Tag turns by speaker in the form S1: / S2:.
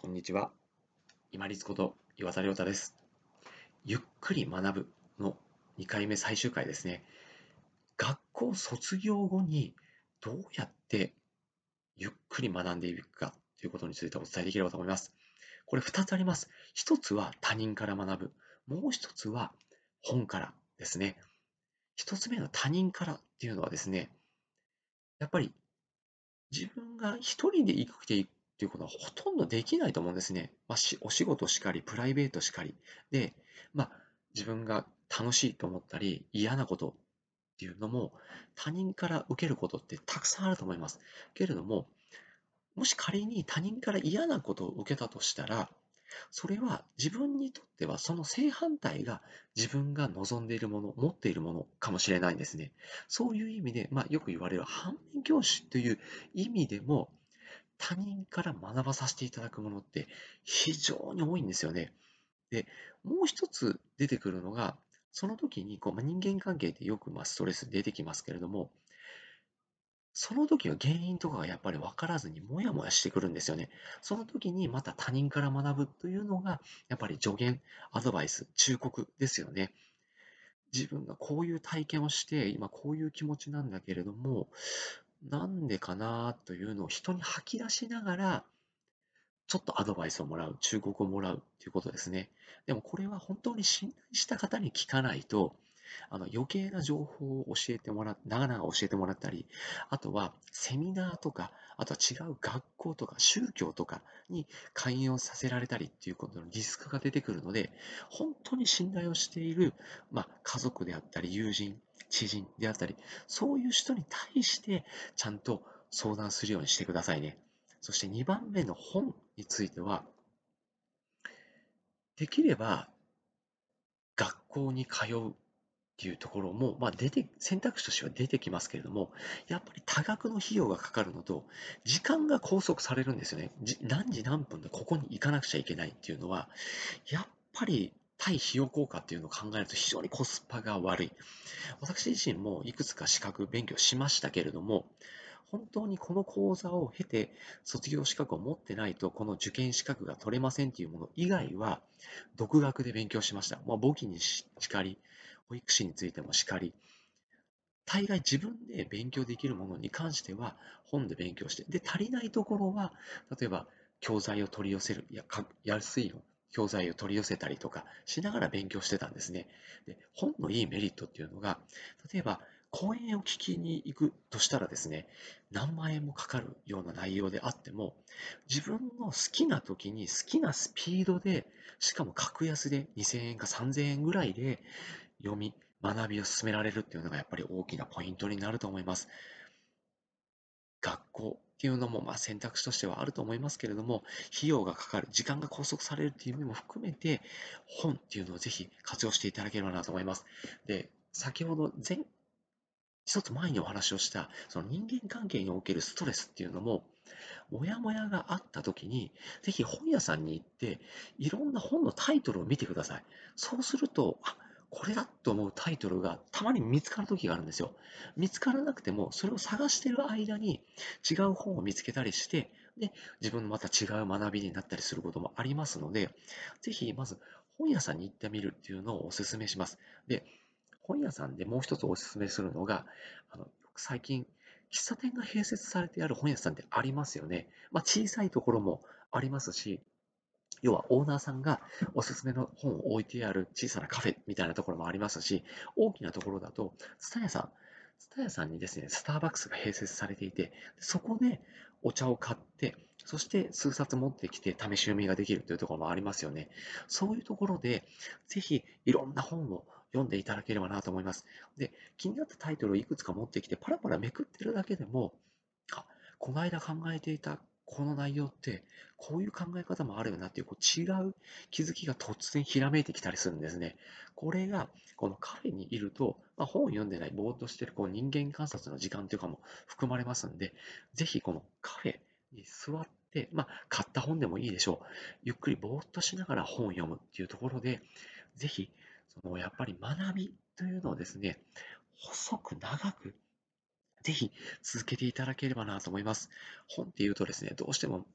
S1: こんにちは。今立こと岩田亮太です。ゆっくり学ぶの2回目最終回ですね。学校卒業後にどうやってゆっくり学んでいくかということについてお伝えできればと思います。これ2つあります。1つは他人から学ぶ。もう1つは本からですね。1つ目の他人からっていうのはですね、やっぱり自分が一人で生きていくっていうことはほとんどできないと思うんですね。まあ、しお仕事しかり、プライベートしかり。で、まあ、自分が楽しいと思ったり、嫌なことっていうのも他人から受けることってたくさんあると思います。けれども、もし仮に他人から嫌なことを受けたとしたら、それは自分にとってはその正反対が自分が望んでいるもの、持っているものかもしれないんですね。そういう意味で、まあ、よく言われる反面教師という意味でも、他人から学ばさせていただくものって非常に多いんですよね。で、もう一つ出てくるのが、その時にこう、まあ、人間関係ってよくまあストレス出てきますけれども、その時は原因とかがやっぱり分からずにもやもやしてくるんですよね。その時にまた他人から学ぶというのが、やっぱり助言、アドバイス、忠告ですよね。自分がこういう体験をして、今こういう気持ちなんだけれども、なんでかなというのを人に吐き出しながら、ちょっとアドバイスをもらう、忠告をもらうということですね。でもこれは本当に信頼した方に聞かないと、あの余計な情報を教えてもらっ長々教えてもらったり、あとはセミナーとか、あとは違う学校とか宗教とかに勧誘させられたりっていうことのリスクが出てくるので、本当に信頼をしている、まあ、家族であったり、友人、知人であったり、そういう人に対してちゃんと相談するようにしてくださいね。そして2番目の本については、できれば学校に通うっていうところも、まあ、出て選択肢としては出てきますけれども、やっぱり多額の費用がかかるのと、時間が拘束されるんですよね。何時何分でここに行かなくちゃいけないっていうのは、やっぱり対費用効果っていうのを考えると非常にコスパが悪い。私自身もいくつか資格勉強しましたけれども、本当にこの講座を経て卒業資格を持ってないとこの受験資格が取れませんっていうもの以外は独学で勉強しました。まあ、簿記にしかり、保育士についてもしかり、大概自分で勉強できるものに関しては本で勉強して、で、足りないところは、例えば教材を取り寄せる、や安いの教材を取り寄せたりとかしながら勉強してたんですね。で本のいいメリットっていうのが、例えば講演を聞きに行くとしたらですね、何万円もかかるような内容であっても、自分の好きな時に好きなスピードで、しかも格安で2000円か3000円ぐらいで読み、学びを進められるっていうのがやっぱり大きなポイントになると思います。学校っていうのもまあ選択肢としてはあると思いますけれども、費用がかかる、時間が拘束されるっていう意味も含めて、本っていうのをぜひ活用していただければなと思います。で、先ほど前、一つ前にお話をした、その人間関係におけるストレスっていうのも、もやもやがあった時に、ぜひ本屋さんに行って、いろんな本のタイトルを見てください。そうすると、あ、これだと思うタイトルがたまに見つかる時があるんですよ。見つからなくても、それを探してる間に違う本を見つけたりして、で、自分のまた違う学びになったりすることもありますので、ぜひまず本屋さんに行ってみるっていうのをお勧めします。で、本屋さんでもう一つお勧めするのが、あの最近、喫茶店が併設されてある本屋さんってありますよね。まあ、小さいところもありますし、要はオーナーさんがおすすめの本を置いてある小さなカフェみたいなところもありますし、大きなところだと、ツタヤさん、ツタヤさんにですね、スターバックスが併設されていて、そこでお茶を買って、そして数冊持ってきて試し読みができるというところもありますよね。そういうところで、ぜひいろんな本を読んでいただければなと思います。で、気になったタイトルをいくつか持ってきて、パラパラめくってるだけでも、あ、この間考えていたこの内容ってこういう考え方もあるよなっていうこう違う気づきが突然ひらめいてきたりするんですね。これがこのカフェにいると、まあ、本を読んでないぼーっとしてるこう人間観察の時間というかも含まれますんで、ぜひこのカフェに座って、まあ、買った本でもいいでしょう。ゆっくりぼーっとしながら本を読むっていうところで、ぜひそのやっぱり学びというのをですね、細く長くぜひ続けていただければなと思います。本っていうとですね、どうしても